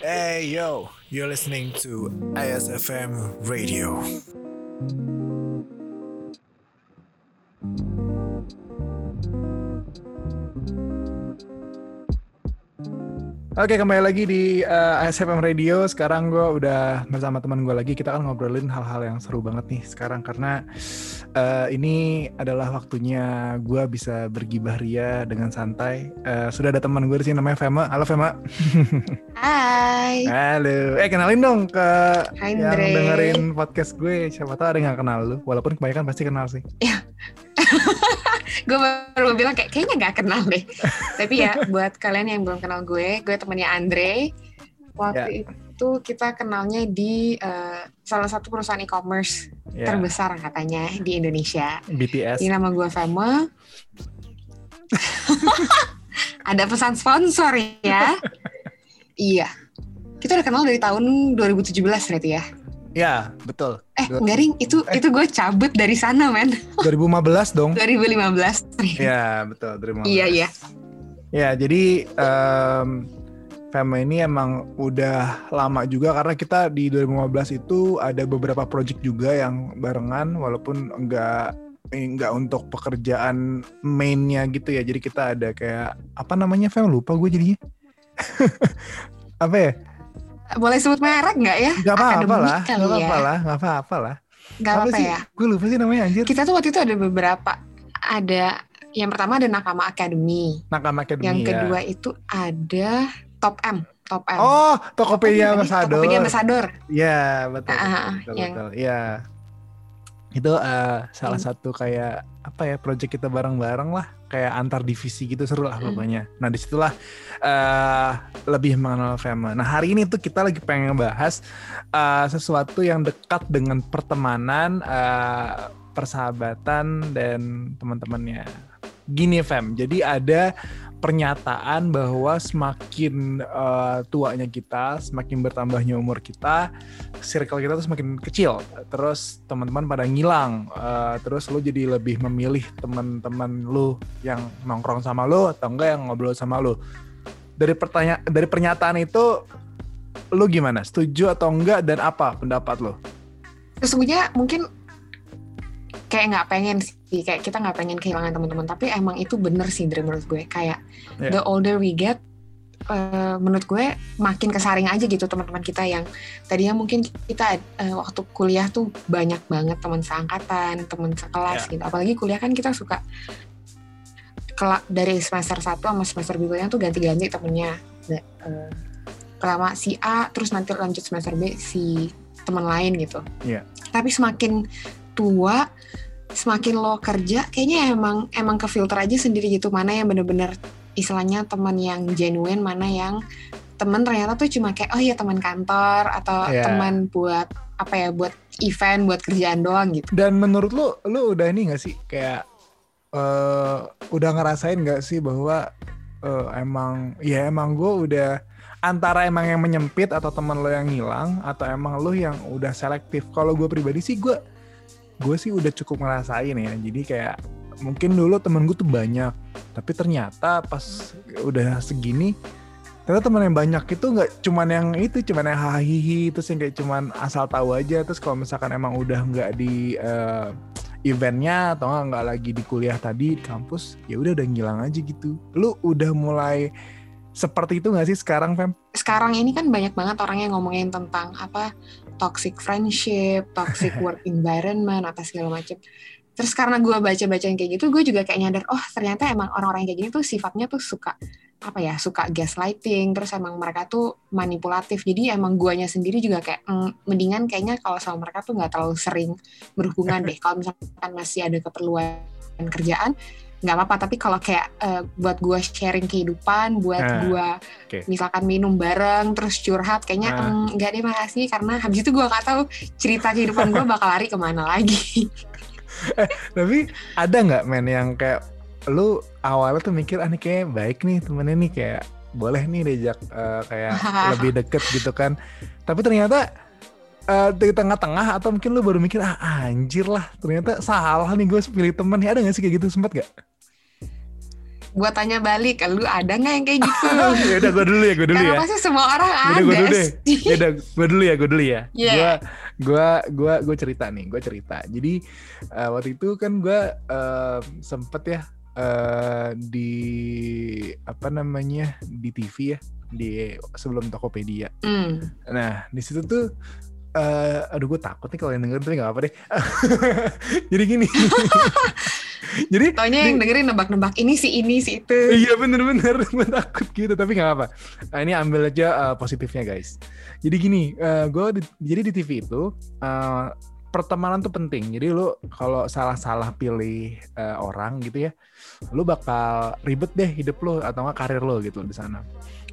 Hey yo, you're listening to ISFM Radio. Oke kembali lagi di uh, ISFM Radio. Sekarang gue udah bersama teman gue lagi. Kita kan ngobrolin hal-hal yang seru banget nih sekarang karena uh, ini adalah waktunya gue bisa bergibah ria dengan santai. Uh, sudah ada teman gue di sini namanya Fema. Halo Fema. Hai. Halo. Eh kenalin dong ke Hai, yang Andre. dengerin podcast gue. Siapa tahu ada yang gak kenal lu. Walaupun kebanyakan pasti kenal sih. gue baru bilang kayak kayaknya nggak kenal deh. Tapi ya buat kalian yang belum kenal gue, gue temennya Andre. Waktu itu kita kenalnya di eh, salah satu perusahaan e-commerce Ya, terbesar katanya di Indonesia. BTS. Ini nama gue Fema. Ada pesan sponsor ya. iya. Kita udah kenal dari tahun 2017 berarti ya. Ya, betul. Eh, Dua- enggak ring, itu Eh. itu gue cabut dari sana, men. 2015 dong. 2015. Ya, betul. 2015. Iya, iya. Ya, jadi em Fema ini emang udah lama juga karena kita di 2015 itu ada beberapa project juga yang barengan walaupun enggak enggak untuk pekerjaan mainnya gitu ya. Jadi kita ada kayak apa namanya Fem lupa gue jadinya. apa ya? Boleh sebut merek nggak ya? Gak apa-apa Akademik lah, gak apa-apa ya. lah, gak apa-apa lah. Gak apa-apa ya. Gue lupa sih namanya anjir. Kita tuh waktu itu ada beberapa. Ada yang pertama ada Nakama Academy. Nakama Academy yang ya. kedua itu ada Top M. Top M. Oh, Tokopedia? Ambassador. Tokopedia Ambassador. Iya, betul. Ah, ah, ah, betul, yang- betul. Iya. Itu eh, salah satu kayak apa ya project kita bareng-bareng lah, kayak antar divisi gitu seru lah Hmm. pokoknya. Nah di situlah eh lebih mengenal Fema. Nah hari ini tuh kita lagi pengen bahas eh, sesuatu yang dekat dengan pertemanan, eh, persahabatan dan teman-temannya. Gini Fem, jadi ada pernyataan bahwa semakin eh, tuanya kita, semakin bertambahnya umur kita, circle kita tuh semakin kecil. Terus teman-teman pada ngilang. Eh, terus lu jadi lebih memilih teman-teman lu yang nongkrong sama lu atau enggak yang ngobrol sama lu. Dari pertanyaan dari pernyataan itu lu gimana? Setuju atau enggak dan apa pendapat lu? Sesungguhnya mungkin kayak nggak pengen sih. Kayak kita nggak pengen kehilangan teman-teman. Tapi emang itu bener sih dari menurut gue. Kayak Iya. the older we get, eh, menurut gue makin kesaring aja gitu teman-teman kita yang tadinya mungkin kita eh, waktu kuliah tuh banyak banget teman seangkatan, teman sekelas Iya. gitu. Apalagi kuliah kan kita suka kela- dari semester 1 sama semester berikutnya tuh ganti-ganti temennya. Da- eh, pertama si A, terus nanti lanjut semester B si teman lain gitu. Iya. Tapi semakin tua, semakin lo kerja, kayaknya emang emang ke filter aja sendiri gitu mana yang bener-bener istilahnya teman yang genuine, mana yang teman ternyata tuh cuma kayak oh iya teman kantor atau Iya. teman buat apa ya buat event buat kerjaan doang gitu. Dan menurut lu, lu udah ini gak sih kayak eh udah ngerasain gak sih bahwa eh, emang ya emang gue udah antara emang yang menyempit atau teman lo yang ngilang atau emang lo yang udah selektif. Kalau gue pribadi sih gue gue sih udah cukup ngerasain ya. Jadi kayak mungkin dulu temen gue tuh banyak, tapi ternyata pas udah segini ternyata teman yang banyak itu nggak cuman yang itu cuman yang hahihi terus yang kayak cuman asal tahu aja terus kalau misalkan emang udah nggak di eh, eventnya atau nggak lagi di kuliah tadi di kampus ya udah udah ngilang aja gitu lu udah mulai seperti itu nggak sih sekarang Fem? sekarang ini kan banyak banget orang yang ngomongin tentang apa toxic friendship, toxic work environment atau segala macam. Terus karena gue baca-baca yang kayak gitu, gue juga kayak nyadar, oh ternyata emang orang-orang yang kayak gini tuh sifatnya tuh suka apa ya, suka gaslighting. Terus emang mereka tuh manipulatif. Jadi emang guanya sendiri juga kayak mm, mendingan kayaknya kalau sama mereka tuh nggak terlalu sering berhubungan deh. Kalau misalkan masih ada keperluan kerjaan, nggak apa-apa. Tapi kalau kayak eh, buat gue sharing kehidupan, buat Nah. gue Oke. misalkan minum bareng terus curhat kayaknya Nah. "Mm, enggak deh makasih karena habis itu gue nggak tahu cerita kehidupan gue bakal lari ke mana lagi Tapi ada nggak men yang kayak lu awalnya tuh mikir ah nih kayak baik nih temennya nih kayak boleh nih diajak eh, kayak lebih deket gitu kan. Tapi ternyata eh, di tengah-tengah atau mungkin lu baru mikir ah anjir lah ternyata salah nih gue pilih temen nih ada nggak sih kayak gitu sempat gak? gue tanya balik, lu ada nggak yang kayak gitu? ya udah gue dulu ya, gue dulu Karena ya. pasti semua orang Yaudah, ada gue dulu deh. Ya udah, gue dulu ya, gue dulu ya. Iya. Gue gue gue gue cerita nih, gue cerita. Jadi eh, waktu itu kan gue eh, sempet ya eh, di apa namanya di TV ya di sebelum Tokopedia. Hmm. Nah di situ tuh eh aduh gue takut nih kalau yang denger tapi nggak apa deh. Jadi gini. Jadi Taunya yang dengerin nebak-nebak ini sih ini sih itu. Iya bener-bener gue takut gitu tapi nggak apa. Nah, ini ambil aja uh, positifnya guys. Jadi gini, gue jadi di TV itu uh, pertemanan tuh penting. Jadi lu kalau salah-salah pilih uh, orang gitu ya, lu bakal ribet deh hidup lu atau nggak karir lu gitu di sana.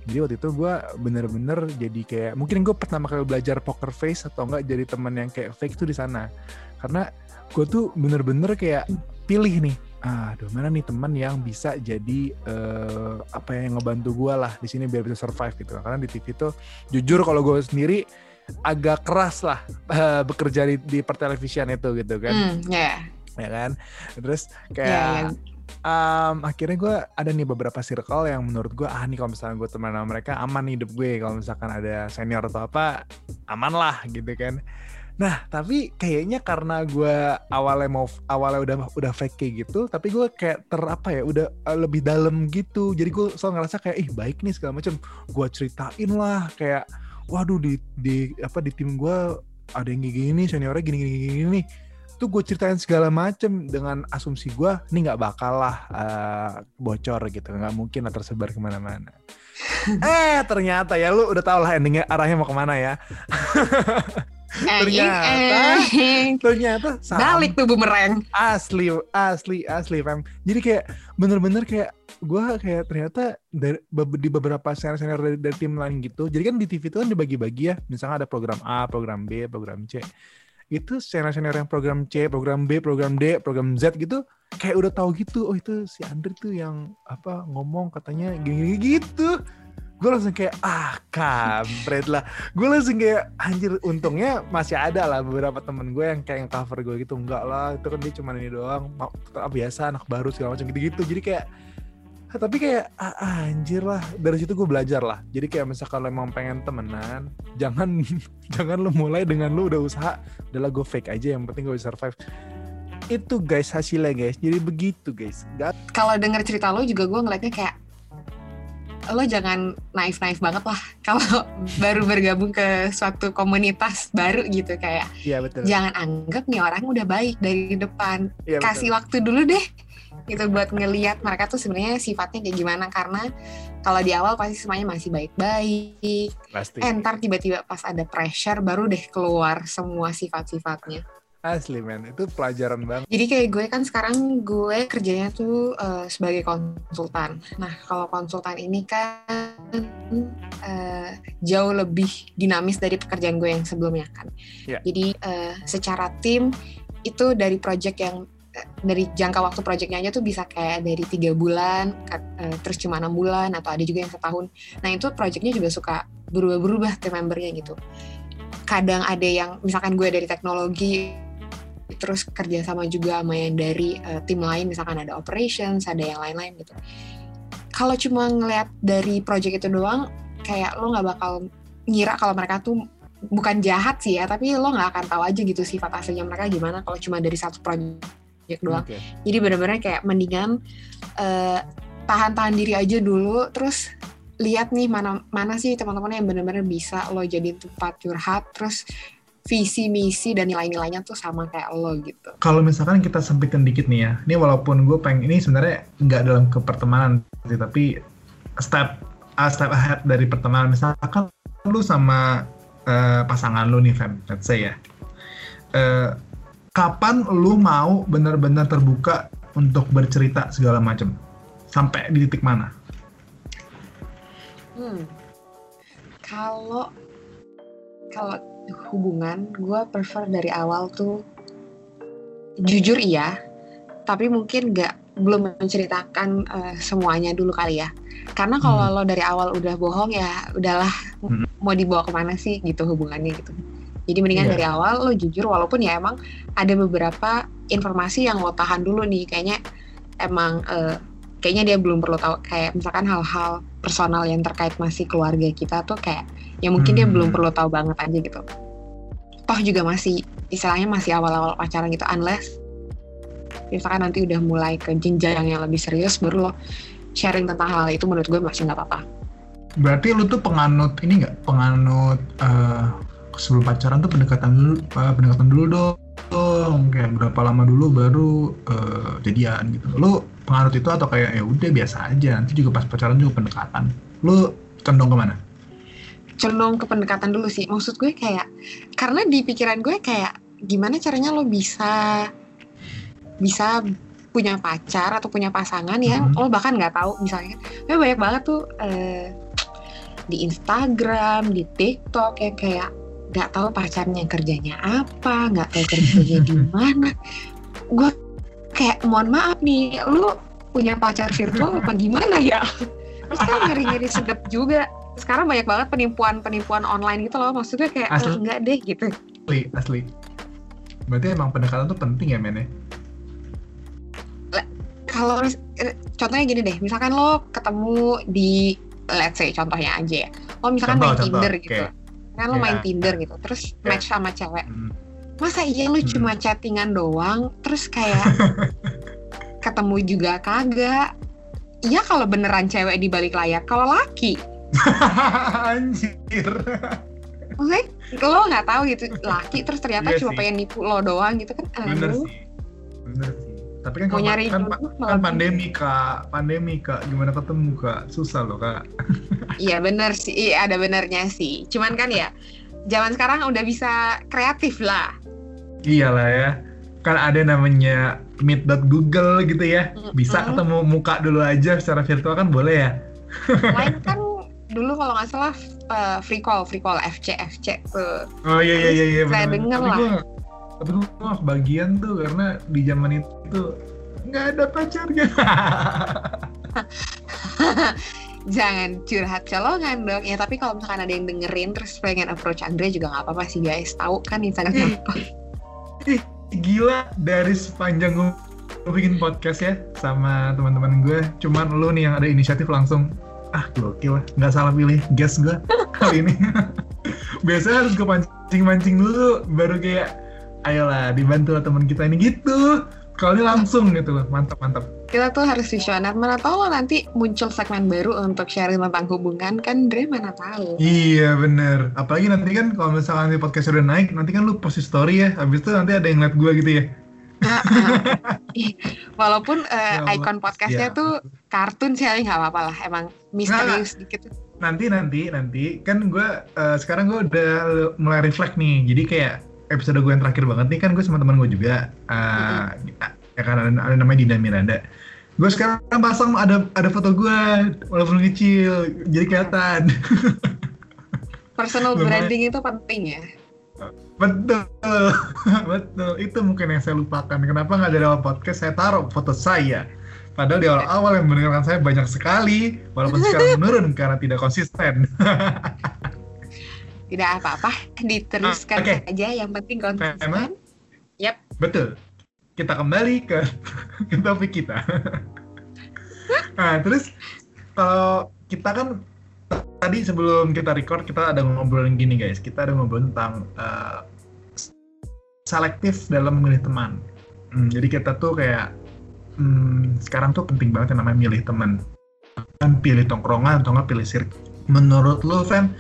Jadi waktu itu gue bener-bener jadi kayak mungkin gue pertama kali belajar poker face atau enggak jadi teman yang kayak fake tuh di sana. Karena gue tuh bener-bener kayak pilih nih aduh mana nih teman yang bisa jadi eh, apa yang ngebantu gue lah di sini biar bisa survive gitu karena di TV tuh jujur kalau gue sendiri agak keras lah eh, bekerja di, di pertelevisian itu gitu kan Hmm, ya. ya kan terus Ya, kayak ya. Um, akhirnya gue ada nih beberapa circle yang menurut gue ah nih kalau misalnya gue teman sama mereka aman nih hidup gue. Kalau misalkan ada senior atau apa aman lah gitu kan. Nah tapi kayaknya karena gue awalnya mau awalnya udah udah fake kayak gitu tapi gue kayak ter apa ya udah uh, lebih dalam gitu. Jadi gue selalu ngerasa kayak ih baik nih segala macam. Gue ceritain lah kayak waduh di di apa di tim gue ada yang gini, gini seniornya gini gini gini, gini tuh gue ceritain segala macem dengan asumsi gue ini nggak bakal lah uh, bocor gitu. Nggak mungkin lah tersebar ke mana-mana. Eh ternyata ya lu udah tau lah endingnya arahnya mau ke mana ya. Ternyata- Eh, ternyata balik tuh bumerang. asli asli asli fam jadi kayak bener-bener kayak gue kayak ternyata dari, di beberapa senior-senior dari, dari tim lain gitu. Jadi kan di TV itu kan dibagi-bagi ya. Misalnya ada program A program B program C itu senior-senior yang program C program B program D program Z gitu kayak udah tahu gitu oh itu si Andre tuh yang apa ngomong katanya gini-gini gitu. Gue langsung kayak ah kampret lah. Gue langsung kayak anjir untungnya masih ada lah beberapa temen gue yang kayak cover gue gitu. Enggak lah itu kan dia cuma ini doang biasa anak baru segala macam gitu-gitu. Jadi kayak tapi kayak ah, ah, anjir lah. Dari situ gue belajar lah. Jadi kayak misalkan lo emang pengen temenan jangan jangan lo mulai dengan lo udah usaha adalah gue fake aja yang penting gue survive. Itu guys hasilnya guys. Jadi begitu guys. Gak Kalau denger cerita lo juga gue ngeliatnya kayak lo jangan naif-naif banget lah kalau baru bergabung ke suatu komunitas baru gitu kayak. Iya betul. Jangan anggap nih orang udah baik dari depan. Betul. kasih waktu dulu deh gitu buat ngeliat mereka tuh sebenarnya sifatnya kayak gimana. Karena kalau di awal pasti semuanya masih baik-baik. Pasti. Eh ntar tiba-tiba pas ada pressure baru deh keluar semua sifat-sifatnya. Asli men. Itu pelajaran banget. Jadi kayak gue kan sekarang gue kerjanya tuh eh, sebagai konsultan. Nah kalau konsultan ini kan eh, jauh lebih dinamis dari pekerjaan gue yang sebelumnya kan. Iya. jadi eh, secara tim itu dari project yang dari jangka waktu projectnya aja tuh bisa kayak dari tiga bulan eh, terus cuma enam bulan atau ada juga yang setahun. Nah itu projectnya juga suka berubah-berubah tim membernya gitu. Kadang ada yang misalkan gue dari teknologi terus kerja sama juga sama yang dari eh, tim lain misalkan ada operations ada yang lain-lain gitu. Kalau cuma ngeliat dari project itu doang kayak lo nggak bakal ngira kalau mereka tuh bukan jahat sih ya tapi lo nggak akan tahu aja gitu sifat aslinya mereka gimana kalau cuma dari satu project doang Oke. jadi benar-benar kayak mendingan eh, tahan-tahan diri aja dulu terus lihat nih mana mana sih teman-teman yang benar-benar bisa lo jadi tempat curhat terus visi misi dan nilai-nilainya tuh sama kayak lo gitu kalau misalkan kita sempitin dikit nih ya, ini walaupun gue pengen ini sebenarnya nggak dalam ke pertemanan sih, tapi step a step ahead dari pertemanan. Misalkan lu sama eh, pasangan lu nih, Fem, let's say ya. Eh, kapan lu mau benar-benar terbuka untuk bercerita segala macam? Sampai di titik mana? Hmm. Kalau kalau hubungan, gue prefer dari awal tuh jujur iya, tapi mungkin nggak belum menceritakan eh, semuanya dulu kali ya. Karena kalau lo dari awal udah bohong ya udahlah Hmm. mau dibawa ke mana sih gitu hubungannya gitu. Jadi mendingan Iya. dari awal lo jujur walaupun ya emang ada beberapa informasi yang lo tahan dulu nih kayaknya emang eh, kayaknya dia belum perlu tahu kayak misalkan hal-hal personal yang terkait masih keluarga kita tuh kayak ya mungkin dia Hmm. belum perlu tahu banget aja gitu toh juga masih istilahnya masih awal-awal pacaran gitu unless misalkan nanti udah mulai ke jenjang yang lebih serius baru lo sharing tentang hal itu menurut gue masih nggak apa-apa Berarti lu tuh penganut ini nggak? Penganut eh, sebelum pacaran tuh pendekatan dulu, eh, pendekatan dulu dong. Kayak berapa lama dulu baru eh, jadian gitu. Lu penganut itu atau kayak ya udah biasa aja. Nanti juga pas pacaran juga pendekatan. Lu condong ke mana? condong ke pendekatan dulu sih maksud gue kayak karena di pikiran gue kayak gimana caranya lo bisa bisa punya pacar atau punya pasangan yang Mhm. lo bahkan nggak tahu misalnya kan banyak banget tuh eh, di Instagram di TikTok yang kayak nggak tahu pacarnya kerjanya apa nggak tahu kerjanya di mana. Gue kayak mohon maaf nih lu punya pacar virtual apa gimana ya? Terus kan ngeri-ngeri sedep juga. Sekarang banyak banget penipuan-penipuan online gitu loh. Maksudnya kayak eh, Asli. enggak deh gitu. Asli, asli. Berarti emang pendekatan tuh penting ya men ya? kalau eh, contohnya gini deh. Misalkan lo ketemu di let's say contohnya aja ya. Lo misalkan Contoh, main contoh, Tinder oke. gitu kan lo Ya. main Tinder gitu terus Ya. match sama cewek Hmm. masa iya lu Hmm. cuma chattingan doang terus kayak ketemu juga kagak Iya kalau beneran cewek di balik layar kalau laki Anjir. maksudnya lo nggak tahu gitu laki terus ternyata Iya cuma sih. pengen nipu lo doang gitu kan Bener aduh sih. Bener sih. Tapi kan mau nyari kan, jodoh kan malah pandemi kak, pandemi kak, gimana ketemu kak? Susah loh kak. Iya bener sih, iya, ada benernya sih. Cuman kan ya, zaman sekarang udah bisa kreatif lah. Iyalah ya. Kan ada namanya meet.google gitu ya. Bisa Mm-mm. ketemu muka dulu aja secara virtual kan boleh ya? Lain kan dulu kalau nggak salah eh, free call, free call FC FC tuh. Oh iya iya iya iya Saya bener. denger tapi lah. Tapi gue nggak kebagian tuh karena di zaman itu nggak ada pacarnya. Jangan curhat colongan dong. Ya tapi kalau misalkan ada yang dengerin terus pengen approach Andre juga nggak apa-apa sih guys. Tahu kan Instagramnya apa? Ih, gila dari sepanjang gue gue bikin podcast ya sama teman-teman gue, cuman lu nih yang ada inisiatif langsung ah gokil lah, nggak salah pilih guest gue kali ini. Biasanya harus gue pancing-pancing dulu, baru kayak ayolah dibantu lah teman kita ini gitu. Kalau ini langsung gitu loh, mantap mantap. Kita tuh harus visioner. Mana tahu nanti muncul segmen baru untuk sharing tentang hubungan kan Andre mana tahu. Iya bener, apalagi nanti kan kalau misalkan di podcast udah naik, nanti kan lu post story ya, habis itu nanti ada yang ngeliat gue gitu ya. Ih, Walaupun eh, Ya Allah. icon podcastnya Ya. tuh kartun sih nggak apa-apa lah. Emang misterius dikit. nanti nanti nanti kan gue eh, sekarang gue udah mulai reflect nih jadi kayak episode gue yang terakhir banget nih kan gue sama teman gue juga eh, ya kan ada, ada namanya Dinda Miranda. Gue sekarang pasang ada ada foto gue walaupun kecil jadi kelihatan. Personal branding itu penting ya. betul betul. Itu mungkin yang saya lupakan. Kenapa nggak dari awal podcast? Saya taruh foto saya. Padahal di awal-awal yang mendengarkan saya banyak sekali walaupun sekarang menurun karena tidak konsisten Tidak apa-apa, diteruskan Ah, oke. saja. Yang penting konsisten. Betul. Kita kembali ke, ke topik kita. nah, terus kalau kita kan tadi sebelum kita record kita ada ngobrolin gini guys. Kita ada ngobrolin tentang eh, selektif dalam memilih teman. Hmm, jadi kita tuh kayak hmm, sekarang tuh penting banget yang namanya milih teman. Kan pilih tongkrongan atau nggak pilih circle. Menurut lu, Van,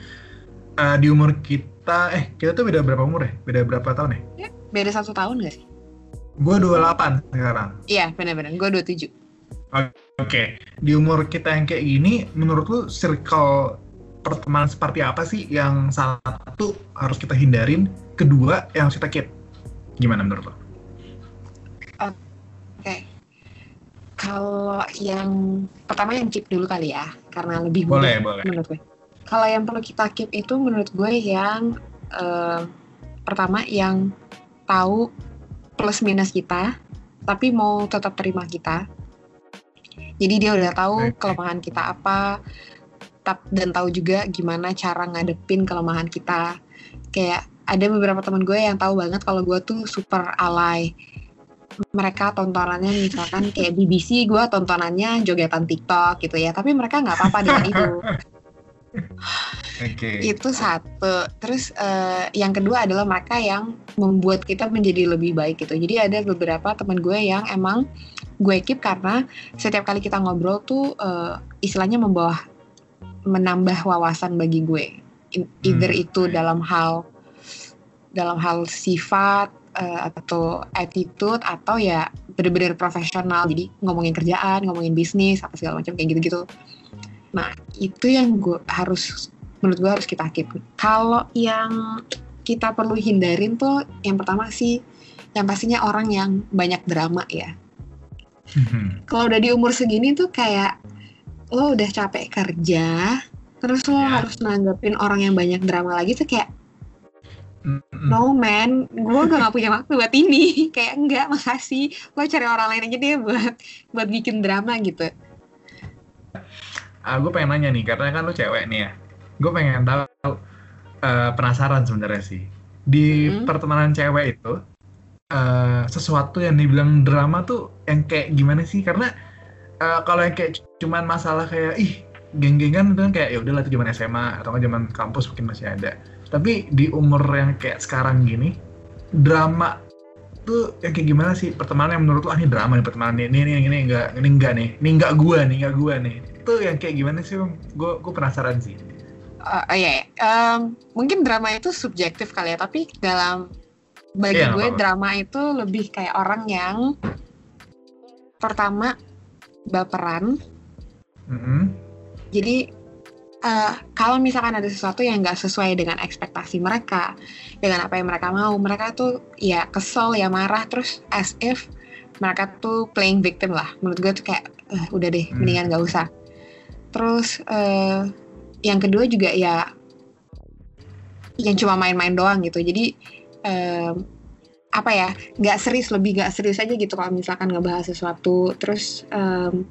eh, di umur kita, eh kita tuh beda berapa umur ya? Beda berapa tahun ya? Beda satu tahun gak sih? Gue 28 sekarang. Iya, benar-benar. Gue 27. Oke, di umur kita yang kayak gini, menurut lu circle pertemanan seperti apa sih yang satu harus kita hindarin, kedua yang harus kita keep? Gimana menurut lo? Oke. Kalau yang pertama yang keep dulu kali ya, karena lebih mudah Boleh, boleh. menurut gue. Kalau yang perlu kita keep itu menurut gue yang eh, pertama yang tahu plus minus kita, tapi mau tetap terima kita. Jadi dia udah tahu kelemahan kita apa, tap- dan tahu juga gimana cara ngadepin kelemahan kita. Kayak ada beberapa teman gue yang tahu banget kalau gue tuh super alay. mereka tontonannya misalkan kayak BBC gue tontonannya jogetan TikTok gitu ya tapi mereka nggak apa-apa dengan itu Oke. itu satu. Terus eh, yang kedua adalah mereka yang membuat kita menjadi lebih baik gitu. Jadi ada beberapa teman gue yang emang gue keep karena setiap kali kita ngobrol tuh eh, istilahnya membawa menambah wawasan bagi gue. Either Hmm. itu dalam hal dalam hal sifat eh, atau attitude atau ya bener-bener profesional. Jadi ngomongin kerjaan ngomongin bisnis apa segala macam kayak gitu-gitu nah itu yang gue harus menurut gue harus kita keep kalau yang kita perlu hindarin tuh yang pertama sih yang pastinya orang yang banyak drama ya. Mhm. kalau udah di umur segini tuh kayak lo udah capek kerja terus lo Ya. harus nanggepin orang yang banyak drama lagi tuh kayak no man gue udah gak punya waktu buat ini. Kayak enggak makasih. Lo cari orang lain aja deh buat buat bikin drama gitu Ah, gue pengen nanya nih, karena kan lu cewek nih ya. Gue pengen tahu, eh, penasaran sebenarnya sih. Di Mhm. pertemanan cewek itu, eh, sesuatu yang dibilang drama tuh yang kayak gimana sih? Karena eh, kalau yang kayak cuman masalah kayak, ih, geng-gengan itu kan kayak ya udahlah itu zaman SMA atau nggak zaman kampus mungkin masih ada. Tapi di umur yang kayak sekarang gini, drama tuh yang kayak gimana sih pertemanan yang menurut lu ah ini drama nih pertemanan ini ini ini enggak ini enggak nih ini enggak gua nih enggak gua nih itu yang kayak gimana sih Om? gue gue penasaran sih Eh, iya, iya. Em, mungkin drama itu subjektif kali ya tapi dalam bagi nggak gue apa-apa. drama itu lebih kayak orang yang pertama baperan Mm-mm. Jadi eh, kalau misalkan ada sesuatu yang nggak sesuai dengan ekspektasi mereka, dengan apa yang mereka mau, mereka tuh ya kesel, ya marah, terus as if mereka tuh playing victim lah. Menurut gue tuh kayak "Eh, udah deh, Hmm. mendingan nggak usah. Terus eh, yang kedua juga ya yang cuma main-main doang gitu. Jadi em, apa ya, nggak serius lebih nggak serius aja gitu kalau misalkan ngebahas sesuatu. Terus em,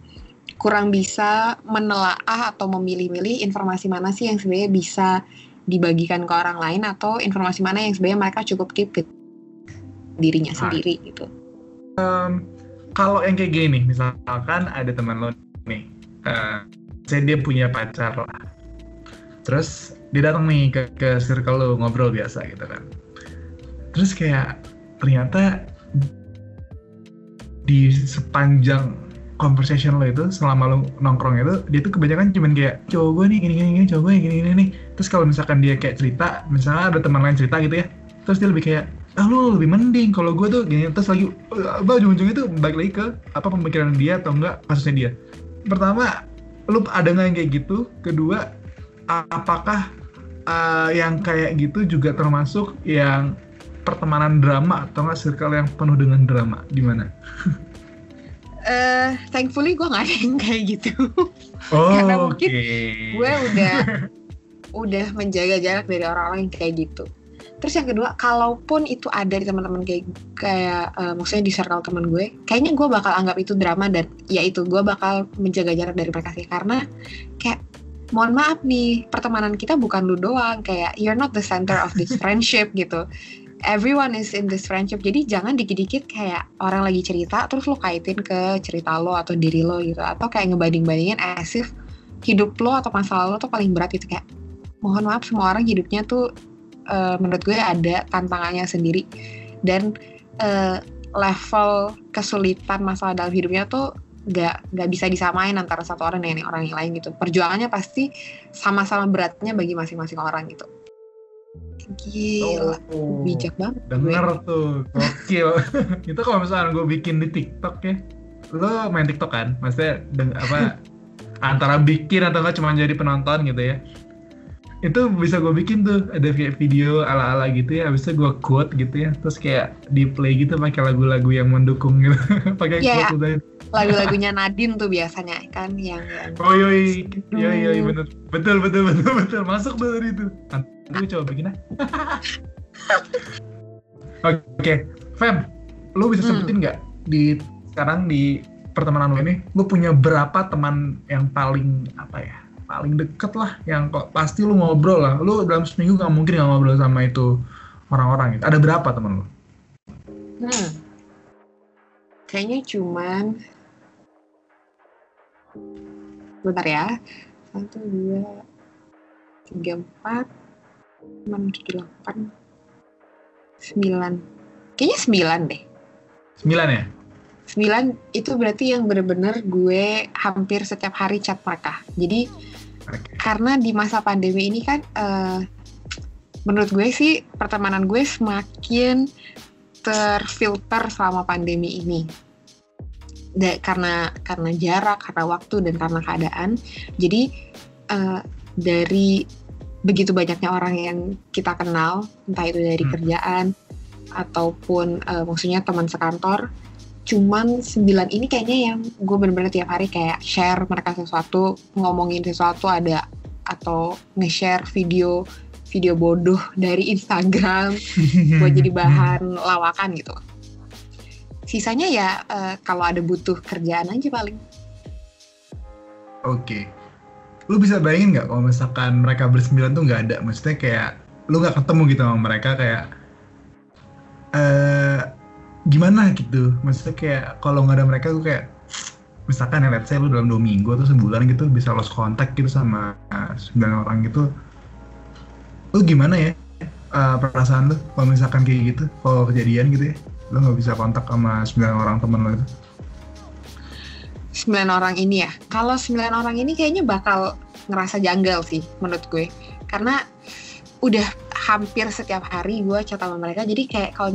kurang bisa menelaah atau memilih-milih informasi mana sih yang sebenarnya bisa dibagikan ke orang lain atau informasi mana yang sebenarnya mereka cukup keep ke dirinya Ah. sendiri gitu. kalau yang kayak gini misalkan ada teman lo nih saya dia punya pacar lah. Terus dia datang nih ke, ke circle lo ngobrol biasa gitu kan. Terus kayak ternyata di sepanjang conversation lo itu selama lo nongkrong itu dia tuh kebanyakan cuman kayak cowok gue nih gini gini gini cowok gue gini gini nih terus kalau misalkan dia kayak cerita misalnya ada teman lain cerita gitu ya terus dia lebih kayak ah lu lebih mending kalau gue tuh gini. Terus lagi apa ujung-ujungnya tuh balik lagi ke apa pemikiran dia atau enggak kasusnya dia. Pertama lu ada nggak yang kayak gitu kedua apakah uh, yang kayak gitu juga termasuk yang pertemanan drama atau enggak circle yang penuh dengan drama gimana Eh, thankfully gue nggak ada yang kayak gitu. oh Karena mungkin gue udah udah menjaga jarak dari orang-orang yang kayak gitu. Terus yang kedua, kalaupun itu ada di teman-teman kayak kayak eh, maksudnya di circle teman gue, kayaknya gue bakal anggap itu drama dan ya itu gue bakal menjaga jarak dari mereka sih. Karena kayak mohon maaf nih pertemanan kita bukan lu doang. Kayak you're not the center of this friendship gitu. Everyone is in this friendship. Jadi jangan dikit-dikit kayak orang lagi cerita terus lo kaitin ke cerita lo atau diri lo gitu. Atau kayak ngebanding-bandingin as if hidup lo atau masalah lo tuh paling berat gitu. Kayak mohon maaf semua orang hidupnya tuh eh, menurut gue ada tantangannya sendiri. Dan eh, level kesulitan masalah dalam hidupnya tuh gak, gak bisa disamain antara satu orang dengan orang yang lain gitu. Perjuangannya pasti sama-sama beratnya bagi masing-masing orang gitu. Gila Oh, bijak banget gue. denger tuh gokil. Itu kalau misalnya gue bikin di TikTok ya lo main TikTok kan? Maksudnya deng- apa antara bikin atau enggak cuma jadi penonton gitu ya itu bisa gue bikin tuh ada kayak video ala-ala gitu ya habis itu gue quote gitu ya terus kayak di play gitu pakai lagu-lagu yang mendukung gitu pakai Iya, quote udah. Lagu-lagunya Nadine tuh biasanya kan yang, yang oh yoi yoi yoi bener. Betul betul betul betul. Masuk tuh tadi itu. Nanti gue coba bikin ah oke Fem lu bisa Hmm. sebutin nggak di sekarang di pertemanan lu ini lu punya berapa teman yang paling apa ya paling deket lah yang kok pasti lu ngobrol lah. Lu dalam seminggu nggak mungkin nggak ngobrol sama itu orang-orang gitu. Ada berapa teman lu? Hmm. kayaknya cuman bentar ya. Satu dua tiga empat. Enam tujuh delapan. Sembilan. Kayaknya sembilan deh. Sembilan ya? sembilan itu berarti yang bener-bener gue hampir setiap hari chat mereka. Jadi. Karena di masa pandemi ini kan eh, menurut gue sih pertemanan gue semakin terfilter selama pandemi ini. Da- karena karena jarak karena waktu dan karena keadaan. Jadi eh, dari begitu banyaknya orang yang kita kenal entah itu dari Hmm. kerjaan ataupun eh, maksudnya teman sekantor cuman sembilan ini kayaknya yang gue bener-bener tiap hari kayak share mereka sesuatu ngomongin sesuatu ada atau nge-share video video bodoh dari Instagram buat jadi bahan lawakan gitu sisanya ya eh, kalau ada butuh kerjaan aja paling Oke. Lu bisa bayangin nggak kalau misalkan mereka bersembilan tuh nggak ada? Maksudnya kayak lu nggak ketemu gitu sama mereka kayak eh gimana gitu? Maksudnya kayak kalau nggak ada mereka tuh kayak misalkan ya let's say lu dalam dua minggu atau sebulan gitu bisa lost contact gitu sama eh, sembilan orang gitu. Lu gimana ya eh, perasaan lu kalau misalkan kayak gitu? Kalau kejadian gitu ya? Lu nggak bisa kontak sama sembilan orang temen lu itu? sembilan orang ini ya kalau sembilan orang ini kayaknya bakal ngerasa janggal sih menurut gue karena udah hampir setiap hari gue chat sama mereka jadi kayak kalau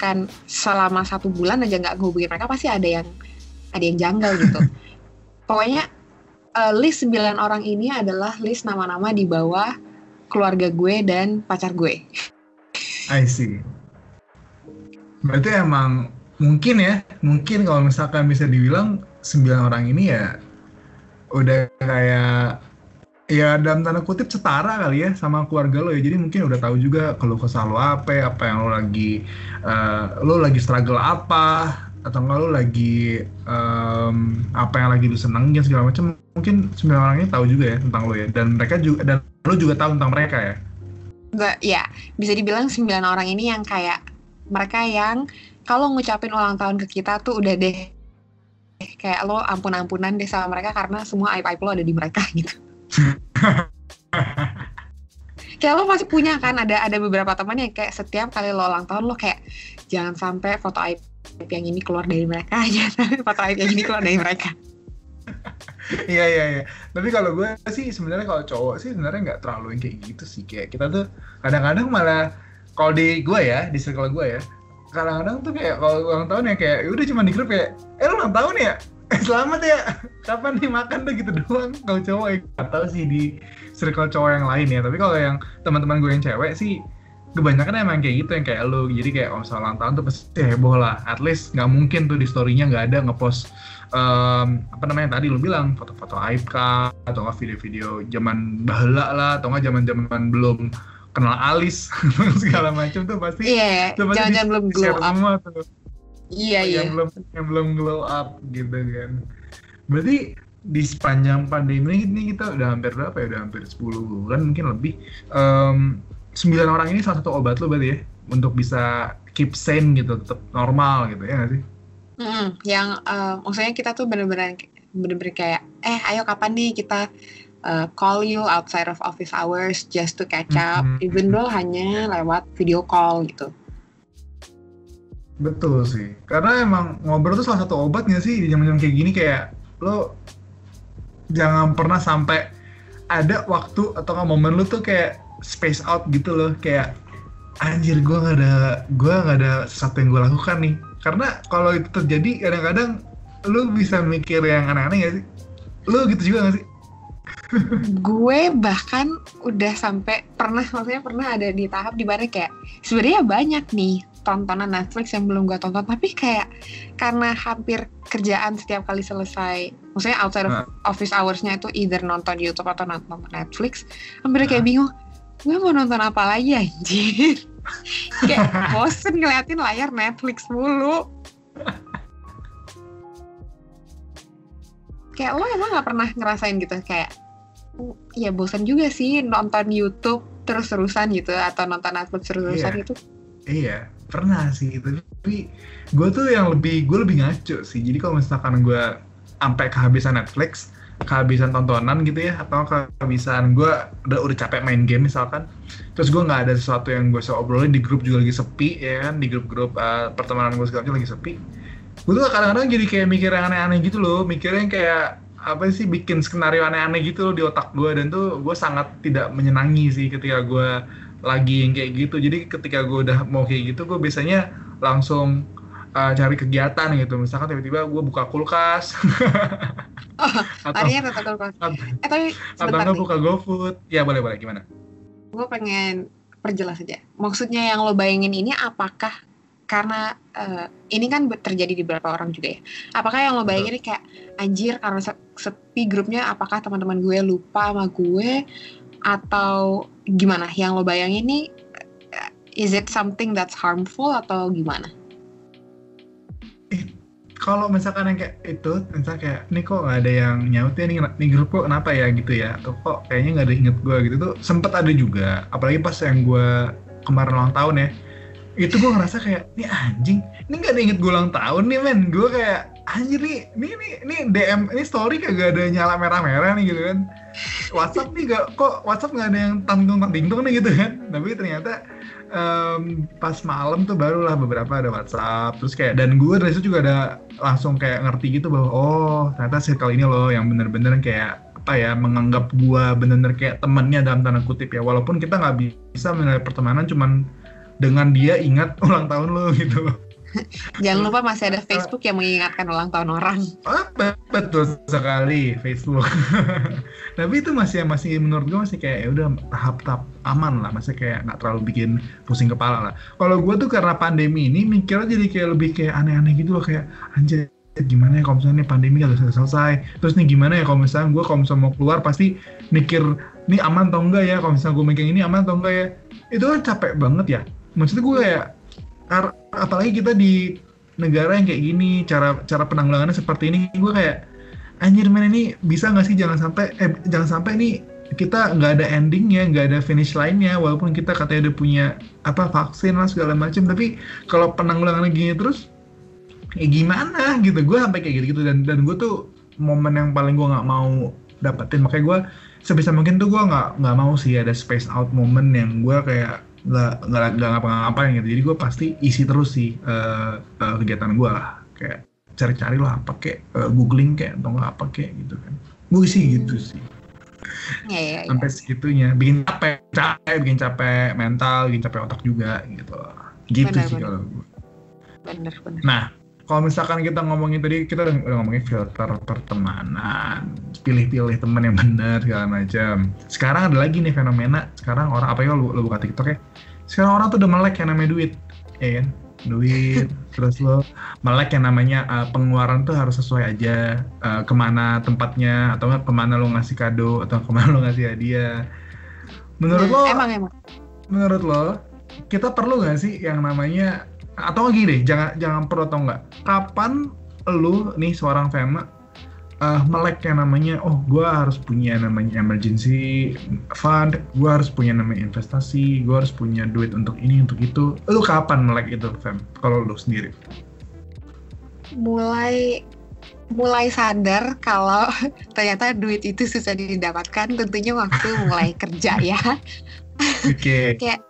misalkan selama satu bulan aja nggak ngehubungin mereka pasti ada yang ada yang janggal gitu pokoknya eh, list sembilan orang ini adalah list nama-nama di bawah keluarga gue dan pacar gue I see. Berarti emang mungkin ya, mungkin kalau misalkan bisa dibilang sembilan orang ini ya udah kayak ya dalam tanda kutip setara kali ya sama keluarga lo ya. Jadi mungkin udah tahu juga kalau kesal lo apa, apa yang lo lagi eh, lo lagi struggle apa atau enggak lo lagi em, apa yang lagi lo senengin segala macam. Mungkin sembilan orang ini tahu juga ya tentang lo ya dan mereka juga dan lo juga tahu tentang mereka ya. Nggak, ya bisa dibilang sembilan orang ini yang kayak mereka yang kalau ngucapin ulang tahun ke kita tuh udah deh kayak lo ampun-ampunan deh sama mereka karena semua aib-aib lo ada di mereka gitu. kayak lo pasti punya kan ada ada beberapa teman yang kayak setiap kali lo ulang tahun lo kayak jangan sampai foto aib yang ini keluar dari mereka sampai foto aib yang ini keluar dari mereka. Iya iya iya. Tapi kalau gue sih sebenarnya kalau cowok sih sebenarnya nggak terlalu yang kayak gitu sih. Kayak kita tuh kadang-kadang malah kalau di gue ya di circle gue ya kadang-kadang tuh kayak kalau ulang tahun ya kayak ya udah cuma di grup kayak eh ulang tahun ya selamat ya. Kapan nih makan tuh gitu doang. Kalau cowok ya atau sih di circle cowok yang lain ya. Tapi kalau yang teman-teman gue yang cewek sih kebanyakan emang kayak gitu yang kayak lu. Jadi kayak misalnya ulang tahun tuh pasti heboh lah. At least nggak mungkin tuh di storynya nggak ada ngepost em, apa namanya tadi lu bilang foto-foto aib kah? Atau nggak video-video zaman bahela lah. Atau nggak zaman-zaman belum kenal alis. Segala macam tuh pasti Iya, tuh pasti jangan-jangan di- belum glow up. semua tuh Iya iya. yang belum yang belum glow up gitu kan. Berarti di sepanjang pandemi ini kita udah hampir berapa ya? Udah hampir 10 bulan mungkin lebih. Em, sembilan orang ini salah satu obat lo berarti ya? Untuk bisa keep sane gitu tetap normal gitu ya nggak sih? Mm-mm, yang eh, maksudnya kita tuh bener-bener bener-bener kayak eh ayo kapan nih kita eh, call you outside of office hours just to catch up? Mhm. even though hanya lewat video call gitu betul sih. Karena emang ngobrol tuh salah satu obatnya sih di zaman kayak gini? Kayak lo jangan pernah sampai ada waktu atau nggak momen lu tuh kayak space out gitu loh. Kayak anjir gue nggak ada gue nggak ada sesuatu yang gue lakukan nih. Karena kalau itu terjadi kadang-kadang lu bisa mikir yang aneh-aneh gak sih? Lu gitu juga gak sih? Gue bahkan udah sampai pernah maksudnya pernah ada di tahap di mana kayak sebenarnya banyak nih tontonan Netflix yang belum gue tonton tapi kayak karena hampir kerjaan setiap kali selesai maksudnya outside of Nah. office hours-nya itu either nonton YouTube atau nonton Netflix hampir kayak Nah. bingung gue mau nonton apa lagi anjir kayak bosen ngeliatin layar Netflix mulu kayak lo emang nggak pernah ngerasain gitu kayak ya bosan juga sih nonton YouTube terus-terusan gitu atau nonton Netflix terus-terusan Iya. gitu. iya pernah sih tapi gue tuh yang lebih gue lebih ngaco sih. Jadi kalau misalkan gue sampai kehabisan Netflix kehabisan tontonan gitu ya atau kehabisan gue udah udah capek main game misalkan terus gue nggak ada sesuatu yang gue obrolin di grup juga lagi sepi ya kan? Di grup-grup uh, pertemanan gue segala lagi sepi. Gue tuh kadang-kadang jadi kayak mikir yang aneh-aneh gitu loh. Mikirnya kayak apa sih bikin skenario aneh-aneh gitu loh di otak gue dan tuh gue sangat tidak menyenangi sih ketika gue lagi yang kayak gitu. Jadi ketika gue udah mau kayak gitu gue biasanya langsung uh, cari kegiatan gitu. Misalkan tiba-tiba gue buka kulkas. Oh, atau tetap kulkas. eh tapi atau nggak buka GoFood. Ya boleh boleh. Gimana? Gue pengen perjelas aja. Maksudnya yang lo bayangin ini apakah karena uh, ini kan terjadi di beberapa orang juga ya. Apakah yang lo bayangin ini kayak anjir karena sepi grupnya apakah teman-teman gue lupa sama gue atau gimana? Yang lo bayangin ini is it something that's harmful atau gimana? kalau misalkan yang kayak itu, misalnya kayak, ini kok gak ada yang nyaut ya, nih, nih grup kok kenapa ya? Gitu ya, atau kok kayaknya gak ada inget gue gitu. Tuh, sempet ada juga, apalagi pas yang gue kemarin ulang tahun ya, itu gue ngerasa kayak, ini anjing, ini gak ada inget gue ulang tahun nih men, gue kayak, anjir nih, ini, ini, ini DM, ini story kagak ada nyala merah-merah nih gitu kan, WhatsApp nih gak, kok WhatsApp gak ada yang tanggung-tanggung nih gitu kan, tapi ternyata um, pas malam tuh barulah beberapa ada WhatsApp terus kayak dan gue dari situ juga ada langsung kayak ngerti gitu bahwa oh ternyata circle ini loh yang bener-bener kayak apa ya menganggap gue bener-bener kayak temennya dalam tanda kutip ya. Walaupun kita nggak bisa menilai pertemanan cuman dengan dia ingat ulang tahun lo gitu Jangan lupa masih ada Facebook yang mengingatkan ulang tahun orang. Oh, betul sekali Facebook. Tapi itu masih masih menurut gue masih kayak ya udah tahap-tahap aman lah, masih kayak nggak terlalu bikin pusing kepala lah. Kalau gue tuh karena pandemi ini mikirnya jadi kayak lebih kayak aneh-aneh gitu loh kayak anjir gimana ya kalau misalnya pandemi gak selesai, selesai terus nih gimana ya kalau misalnya gue kalau misalnya mau keluar pasti mikir ini aman atau enggak ya kalau misalnya gue mikir ini aman atau enggak ya itu kan capek banget ya maksudnya gue kayak apalagi kita di negara yang kayak gini cara cara penanggulangannya seperti ini gue kayak anjir men ini bisa nggak sih jangan sampai eh jangan sampai nih kita nggak ada endingnya nggak ada finish line-nya walaupun kita katanya udah punya apa vaksin lah segala macam tapi kalau penanggulangannya gini terus ya gimana? Gitu. Gue sampai kayak gitu gitu dan dan gue tuh momen yang paling gue nggak mau dapetin. Makanya gue sebisa mungkin tuh gue nggak nggak mau sih ada space out moment yang gue kayak nggak nggak ngapa-ngapain gitu. Jadi gue pasti isi terus sih uh, uh, kegiatan gue lah kayak cari-cari lah apa kayak uh, googling kayak atau nggak apa kayak gitu kan. Gue sih gitu sih. Ya, ya, ya. sampai segitunya. Bikin capek capek bikin capek mental bikin capek otak juga gitu. Gitu bener, sih kalau gue bener bener nah kalau misalkan kita ngomongin tadi kita udah, udah ngomongin filter pertemanan pilih-pilih teman yang benar segala macam. Sekarang ada lagi nih fenomena sekarang orang apa ya lo, lo buka tiktok ya? Sekarang orang tuh udah melek yang namanya duit ya kan? Duit terus lo melek yang namanya uh, pengeluaran tuh harus sesuai aja uh, ke mana tempatnya atau ke mana lo ngasih kado atau ke mana lo ngasih hadiah. Menurut nah, lo emang emang. menurut lo kita perlu nggak sih yang namanya atau gini deh jangan jangan perlu atau enggak kapan lu nih seorang fema uh, melek yang namanya oh gue harus punya namanya emergency fund gue harus punya namanya investasi gue harus punya duit untuk ini untuk itu lu kapan melek itu fem kalau lu sendiri mulai mulai sadar kalau ternyata duit itu susah didapatkan tentunya waktu mulai kerja ya. Oke. Okay. Kayak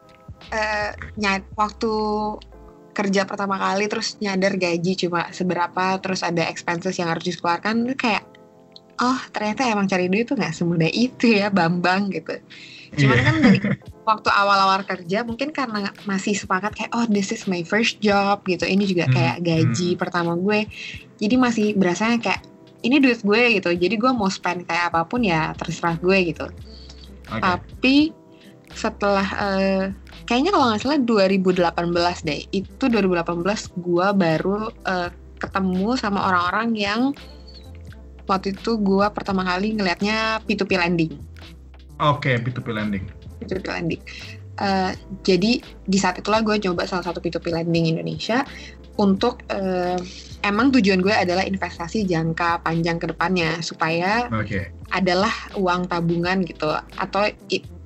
uh, nyat waktu kerja pertama kali terus nyadar gaji cuma seberapa terus ada expenses yang harus dikeluarkan kayak oh ternyata emang cari duit tuh nggak semudah itu ya bambang gitu cuman yeah. kan dari waktu awal-awal kerja mungkin karena masih sepakat kayak oh this is my first job gitu ini juga hmm, kayak gaji hmm. pertama gue jadi masih berasanya kayak ini duit gue gitu jadi gue mau spend kayak apa pun ya terserah gue gitu okay. tapi setelah uh, kayaknya kalau nggak salah 2018 deh itu 2018 gue baru uh, ketemu sama orang-orang yang waktu itu gue pertama kali ngelihatnya P2P lending. Oke, okay, P2P lending. P2P lending. Uh, jadi di saat itulah gue coba salah satu P2P lending Indonesia untuk uh, emang tujuan gue adalah investasi jangka panjang ke depannya supaya okay. adalah uang tabungan gitu atau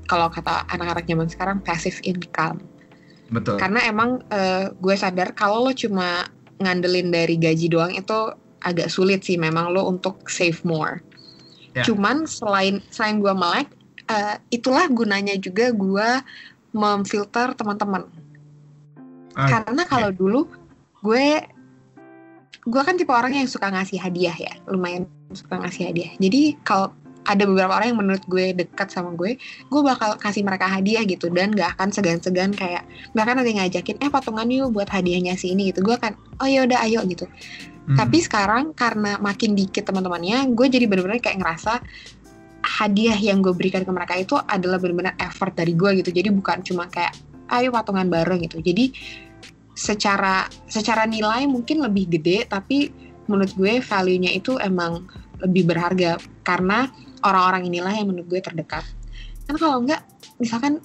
kalau kata anak-anak zaman sekarang passive income. betul. Karena emang eh, gue sadar kalau lo cuma ngandelin dari gaji doang itu agak sulit sih memang lo untuk save more. Ya. cuman selain selain gue melek eh, itulah gunanya juga gue memfilter teman-teman. Ah, karena kalau dulu gue gue kan tipe orang yang suka ngasih hadiah ya lumayan suka ngasih hadiah. Jadi kalau ada beberapa orang yang menurut gue dekat sama gue gue bakal kasih mereka hadiah gitu dan gak akan segan-segan kayak bahkan yang ngajakin eh patungan yuk buat hadiahnya si ini gitu. Gue kan oh ya udah ayo gitu. Hmm. tapi sekarang karena makin dikit teman-temannya gue jadi bener-bener kayak ngerasa hadiah yang gue berikan ke mereka itu adalah bener-bener effort dari gue gitu. Jadi bukan cuma kayak ayo patungan bareng gitu. Jadi secara secara nilai mungkin lebih gede tapi menurut gue value-nya itu emang lebih berharga. Karena orang-orang inilah yang menurut gue terdekat kan kalau enggak misalkan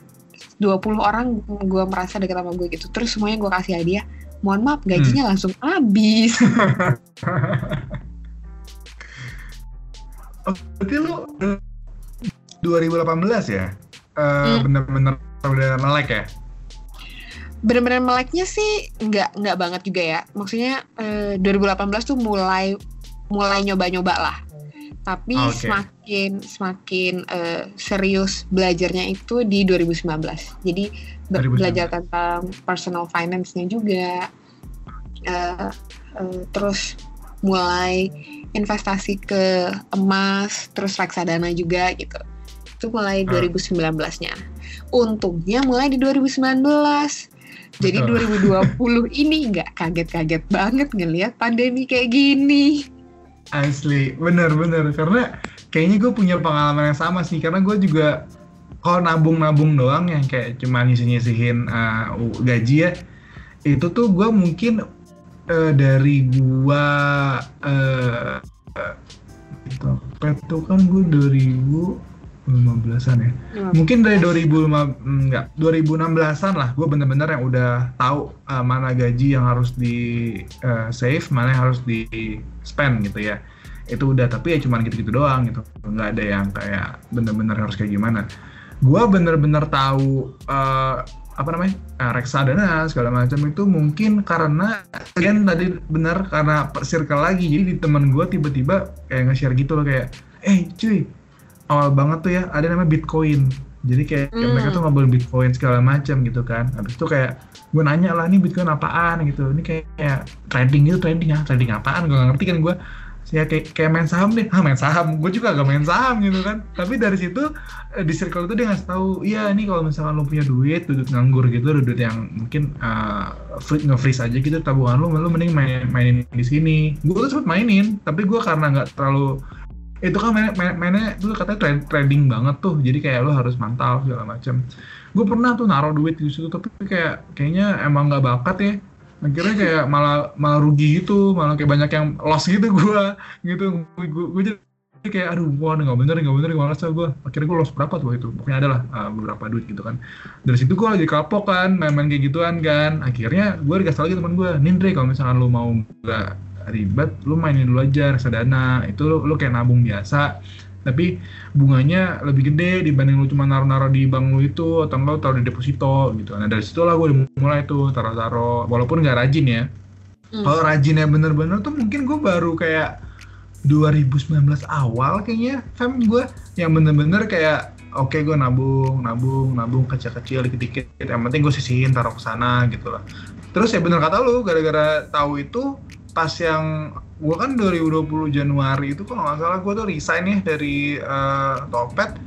20 orang gue merasa dekat sama gue gitu terus semuanya gue kasih hadiah mohon maaf gajinya langsung habis berarti lu eh, 2018 ya? Eh, Hmm. Bener-bener udah melek ya? bener-bener meleknya sih nggak nggak banget juga ya maksudnya eh, 2018 tuh mulai mulai nyoba-nyoba lah tapi Ah, Oke. semakin semakin eh, serius belajarnya itu di 2019 jadi be- 2019. belajar tentang personal finance-nya juga Eh, eh, terus mulai investasi ke emas terus reksadana juga gitu itu mulai Ah. 2019-nya untungnya mulai di 2019 jadi Betul. 2020 ini nggak kaget-kaget banget ngelihat pandemi kayak gini. Asli, bener-bener. Karena kayaknya gue punya pengalaman yang sama sih. Karena gue juga kalau nabung-nabung doang yang kayak cuma nyisi-nyisihin uh, gaji ya, itu tuh gue mungkin uh, dari gua uh, uh, Topet tuh kan gue 2015an ya. Mungkin dari 2005 mm, enggak 2016-an lah gue bener-bener yang udah tahu uh, mana gaji yang harus di uh, save, mana yang harus di spend gitu ya. Itu udah tapi ya cuman gitu-gitu doang gitu. nggak ada yang kayak bener-bener harus kayak gimana. Gue bener-bener tahu uh, apa namanya uh, reksadana segala macam itu mungkin karena kan tadi benar karena circle lagi jadi di teman gue tiba-tiba kayak nge-share gitu loh kayak eh cuy awal banget tuh ya ada namanya Bitcoin. Jadi kayak Hmm. mereka tuh ngobrol Bitcoin segala macam gitu kan. Habis itu kayak gue nanya lah nih Bitcoin apaan gitu. Ini kayak, kayak trading gitu trading ya trading apaan gue ngerti kan gue ya kayak, kayak main saham deh, ah main saham, gue juga gak main saham gitu kan. Tapi dari situ eh, di circle itu dia ngasih tahu, iya nih kalau misalkan lo punya duit, duit nganggur gitu, duit yang mungkin uh, free nge-freeze aja gitu tabungan lo, lo mending main, mainin di sini. Gue tuh sempet mainin, tapi gue karena nggak terlalu itu kan main, main, mainnya itu katanya trad- trading banget tuh. Jadi kayak lo harus mantau segala macam gue pernah tuh naruh duit di situ tapi kayak kayaknya emang nggak bakat ya. Akhirnya kayak malah malah rugi gitu. Malah kayak banyak yang loss gitu gue gitu. Gue gue jadi kayak aduh wah nggak bener nggak bener nggak ngerasa gue akhirnya gue loss berapa tuh itu? Pokoknya ada lah uh, beberapa duit gitu kan. Dari situ gue lagi kapok kan main-main kayak gituan kan. Akhirnya gue dikasih lagi teman gue Nindre kalau misalkan lo mau nggak ribet lu mainin dulu aja reksadana. Itu lu, lu kayak nabung biasa. Tapi bunganya lebih gede dibanding lu cuma naruh-naruh di bank lu itu atau enggak lu taruh di deposito gitu. Nah dari situ lah gue mulai tuh taruh-taruh walaupun nggak rajin ya. Hmm. kalau rajinnya bener-bener tuh mungkin gue baru kayak 2019 awal kayaknya fam gue yang bener-bener kayak oke gue nabung nabung nabung kecil-kecil dikit-dikit. Yang penting gue sisihin taruh ke sana gitu lah. Terus ya bener kata lu gara-gara tahu itu pas yang gue kan 2020 Januari itu kalau nggak salah gue tuh resign ya dari eh, Topet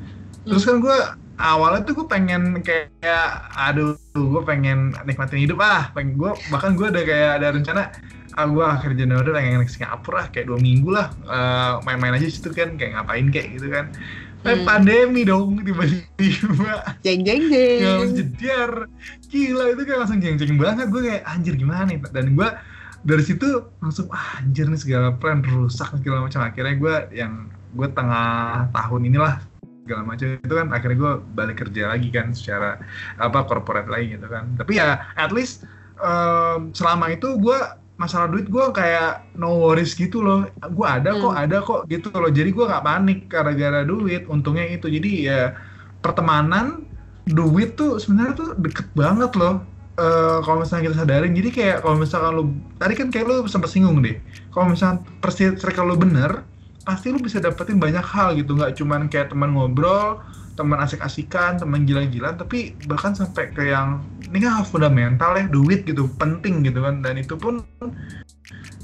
terus kan gue awalnya tuh gue pengen kayak aduh gue pengen nikmatin hidup ah pengen gue bahkan gue ada kayak ada rencana ah gue akhir Januari pengen ke Singapura lah kayak dua minggu lah eh, main-main aja situ kan kayak ngapain kayak gitu kan. Eh, Hmm. pandemi dong tiba-tiba. Jeng jeng jeng. jediar gila itu kayak langsung jeng-jeng banget. Gue kayak anjir gimana nih? Dan gue dari situ langsung ah, anjir nih segala plan rusak segala macam. Akhirnya gue yang gue tengah tahun inilah segala macam itu kan akhirnya gue balik kerja lagi kan secara apa corporate lagi gitu kan. Tapi ya at least em, selama itu gue masalah duit gue kayak no worries gitu loh. Gue ada kok Hmm. ada kok gitu loh. Jadi gue nggak panik gara-gara duit untungnya itu. Jadi ya pertemanan duit tuh sebenarnya tuh deket banget loh uh, kalau misalnya kita sadarin jadi kayak kalau misalkan lu tadi kan kayak lu sempat singgung deh. Kalau misalnya persis circle lu bener pasti lu bisa dapetin banyak hal gitu. Nggak cuman kayak teman ngobrol teman asik-asikan teman gila-gilaan tapi bahkan sampai ke yang ini kan hal fundamental ya duit gitu penting gitu kan. Dan itu pun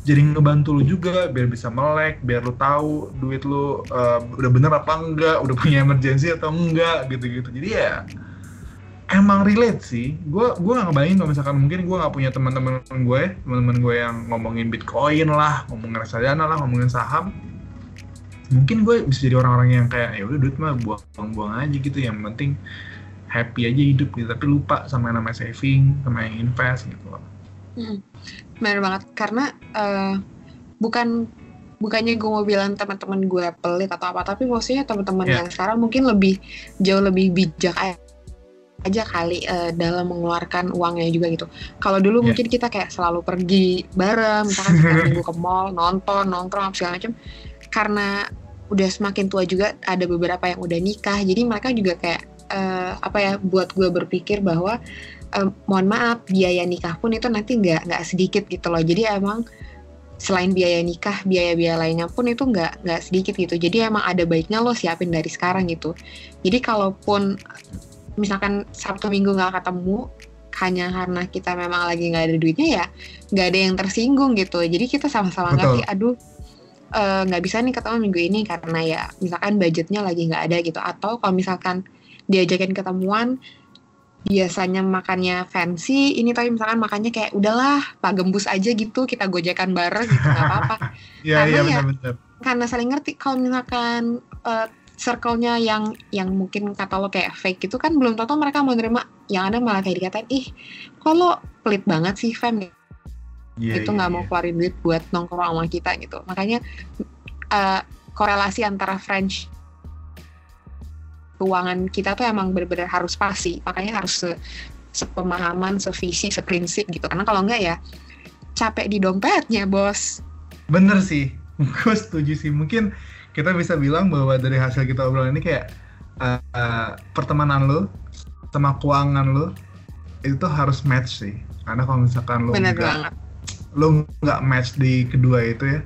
jadi ngebantu lu juga biar bisa melek biar lu tahu duit lu uh, udah bener apa enggak udah punya emergency atau enggak gitu-gitu. Jadi ya emang relate sih. Gue gue gak ngebayangin kalau misalkan mungkin gue gak punya teman-teman gue teman-teman gue yang ngomongin bitcoin lah ngomongin reksadana lah ngomongin saham. Mungkin gue bisa jadi orang-orang yang kayak ya udah duit mah buang-buang aja gitu yang penting happy aja hidup gitu. Tapi lupa sama yang namanya saving sama yang invest gitu loh. Hmm, benar banget. Karena uh, bukan bukannya gue mau bilang teman-teman gue pelit atau apa tapi maksudnya teman-teman yeah. yang sekarang mungkin lebih jauh lebih bijak aja kali uh, dalam mengeluarkan uangnya juga gitu. Kalau dulu yeah. mungkin kita kayak selalu pergi bareng, misalkan kita minggu ke mall, nonton, nongkrong segala macam karena udah semakin tua juga ada beberapa yang udah nikah. Jadi mereka juga kayak uh, apa ya buat gue berpikir bahwa uh, mohon maaf biaya nikah pun itu nanti nggak nggak sedikit gitu loh. Jadi emang selain biaya nikah biaya-biaya lainnya pun itu nggak nggak sedikit gitu. Jadi emang ada baiknya lo siapin dari sekarang gitu. Jadi kalaupun misalkan sabtu minggu nggak ketemu hanya karena kita memang lagi nggak ada duitnya ya nggak ada yang tersinggung gitu. Jadi kita sama-sama ngerti aduh Eh, nggak uh, bisa nih ketemu minggu ini karena ya misalkan budgetnya lagi nggak ada gitu. Atau kalau misalkan diajakin ketemuan biasanya makannya fancy ini tapi misalkan makannya kayak udahlah pak gembus aja gitu kita gojekan bareng gitu nggak apa-apa. Ya, karena ya, bener -bener. karena saling ngerti kalau misalkan uh, circle-nya yang yang mungkin kata lo kayak fake gitu kan belum tentu mereka mau nerima. Yang ada malah kayak dikatain ih kalau pelit banget sih fam? Yeah, itu iya, nggak yeah, mau yeah. keluarin duit buat nongkrong sama kita gitu. Makanya uh, korelasi antara French keuangan kita tuh emang benar-benar harus pasti makanya harus se sepemahaman sevisi seprinsip gitu. Karena kalau enggak ya capek di dompetnya bos. Bener sih. Gue setuju sih. Mungkin kita bisa bilang bahwa dari hasil kita obrolan ini kayak uh, uh, pertemanan lo sama keuangan lo itu harus match sih. Karena kalau misalkan lo banget. lo nggak match di kedua itu ya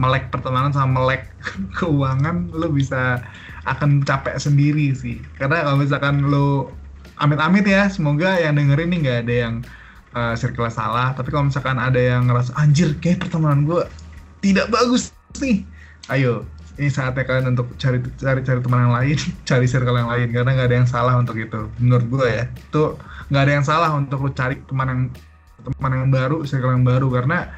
melek pertemanan sama melek keuangan lo bisa akan capek sendiri sih. Karena kalau misalkan lo amit-amit ya semoga yang dengerin nih nggak ada yang uh, circle salah. Tapi kalau misalkan ada yang ngerasa anjir kayak pertemanan gue tidak bagus nih. Ayo ini saatnya kalian untuk cari cari cari teman yang lain cari circle yang lain karena nggak ada yang salah untuk itu menurut gue ya. Itu nggak ada yang salah untuk lo cari teman yang teman yang baru circle yang baru karena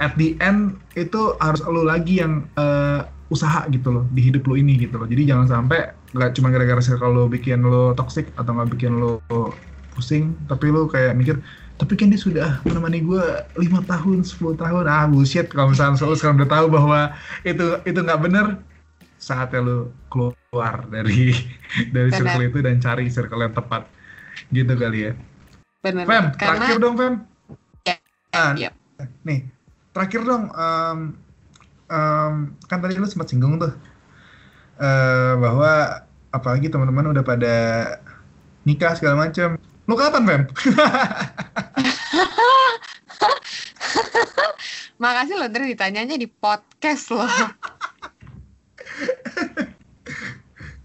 at the end itu harus lo lagi yang uh, usaha gitu loh di hidup lo ini gitu loh. Jadi jangan sampai nggak cuma gara-gara circle lo bikin lo toxic atau nggak bikin lo pusing tapi lo kayak mikir tapi kan dia sudah menemani gue lima tahun 10 tahun ah bullshit kalau misalnya lo sekarang udah tahu bahwa itu itu nggak bener saatnya lo keluar dari dari circle itu dan cari circle yang tepat gitu kali ya Bener. Fem, Karena... terakhir dong Fem Nah, yep. nih terakhir dong um, um, kan tadi lu sempat singgung tuh uh, bahwa apalagi teman-teman udah pada nikah segala macam. Lu kapan, Fem? Makasih lo dari ditanyanya di podcast lo.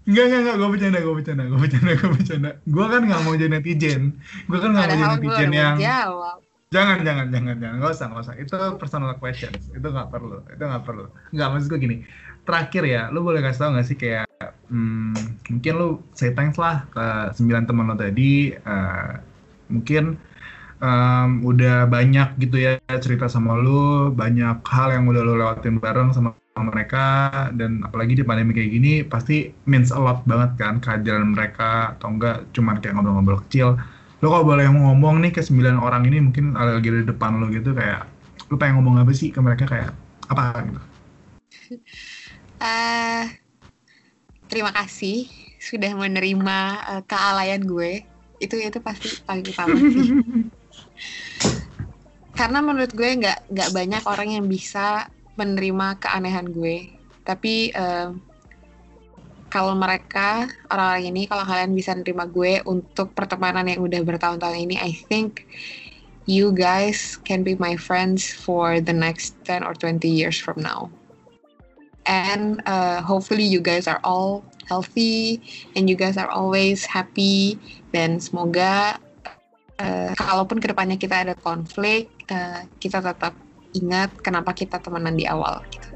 Enggak, enggak, enggak, gue bercanda, gue bercanda, gue bercanda, gue bercanda. Gue kan gak mau jadi netizen. Gue kan gak mau jadi netizen yang... Jawab jangan jangan jangan jangan nggak usah nggak usah itu personal questions itu nggak perlu itu nggak perlu nggak maksud gue gini terakhir ya lu boleh kasih tau nggak sih kayak hmm, mungkin lu say thanks lah ke sembilan teman lo tadi uh, mungkin um, udah banyak gitu ya cerita sama lu banyak hal yang udah lu lewatin bareng sama mereka dan apalagi di pandemi kayak gini pasti means a lot banget kan kehadiran mereka atau enggak cuman kayak ngobrol-ngobrol kecil. Lo kalau boleh ngomong nih ke sembilan orang ini mungkin lagi di depan lo gitu kayak lo pengen ngomong apa sih ke mereka kayak apa gitu? Uh, terima kasih sudah menerima uh, kealayan gue. Itu itu pasti paling utama sih. Karena menurut gue nggak nggak banyak orang yang bisa menerima keanehan gue. Tapi uh, kalau mereka orang-orang ini kalau kalian bisa nerima gue untuk pertemanan yang udah bertahun-tahun ini I think you guys can be my friends for the next 10 or 20 years from now and uh, hopefully you guys are all healthy and you guys are always happy. Dan semoga uh, kalaupun ke depannya kita ada konflik uh, kita tetap ingat kenapa kita temenan di awal gitu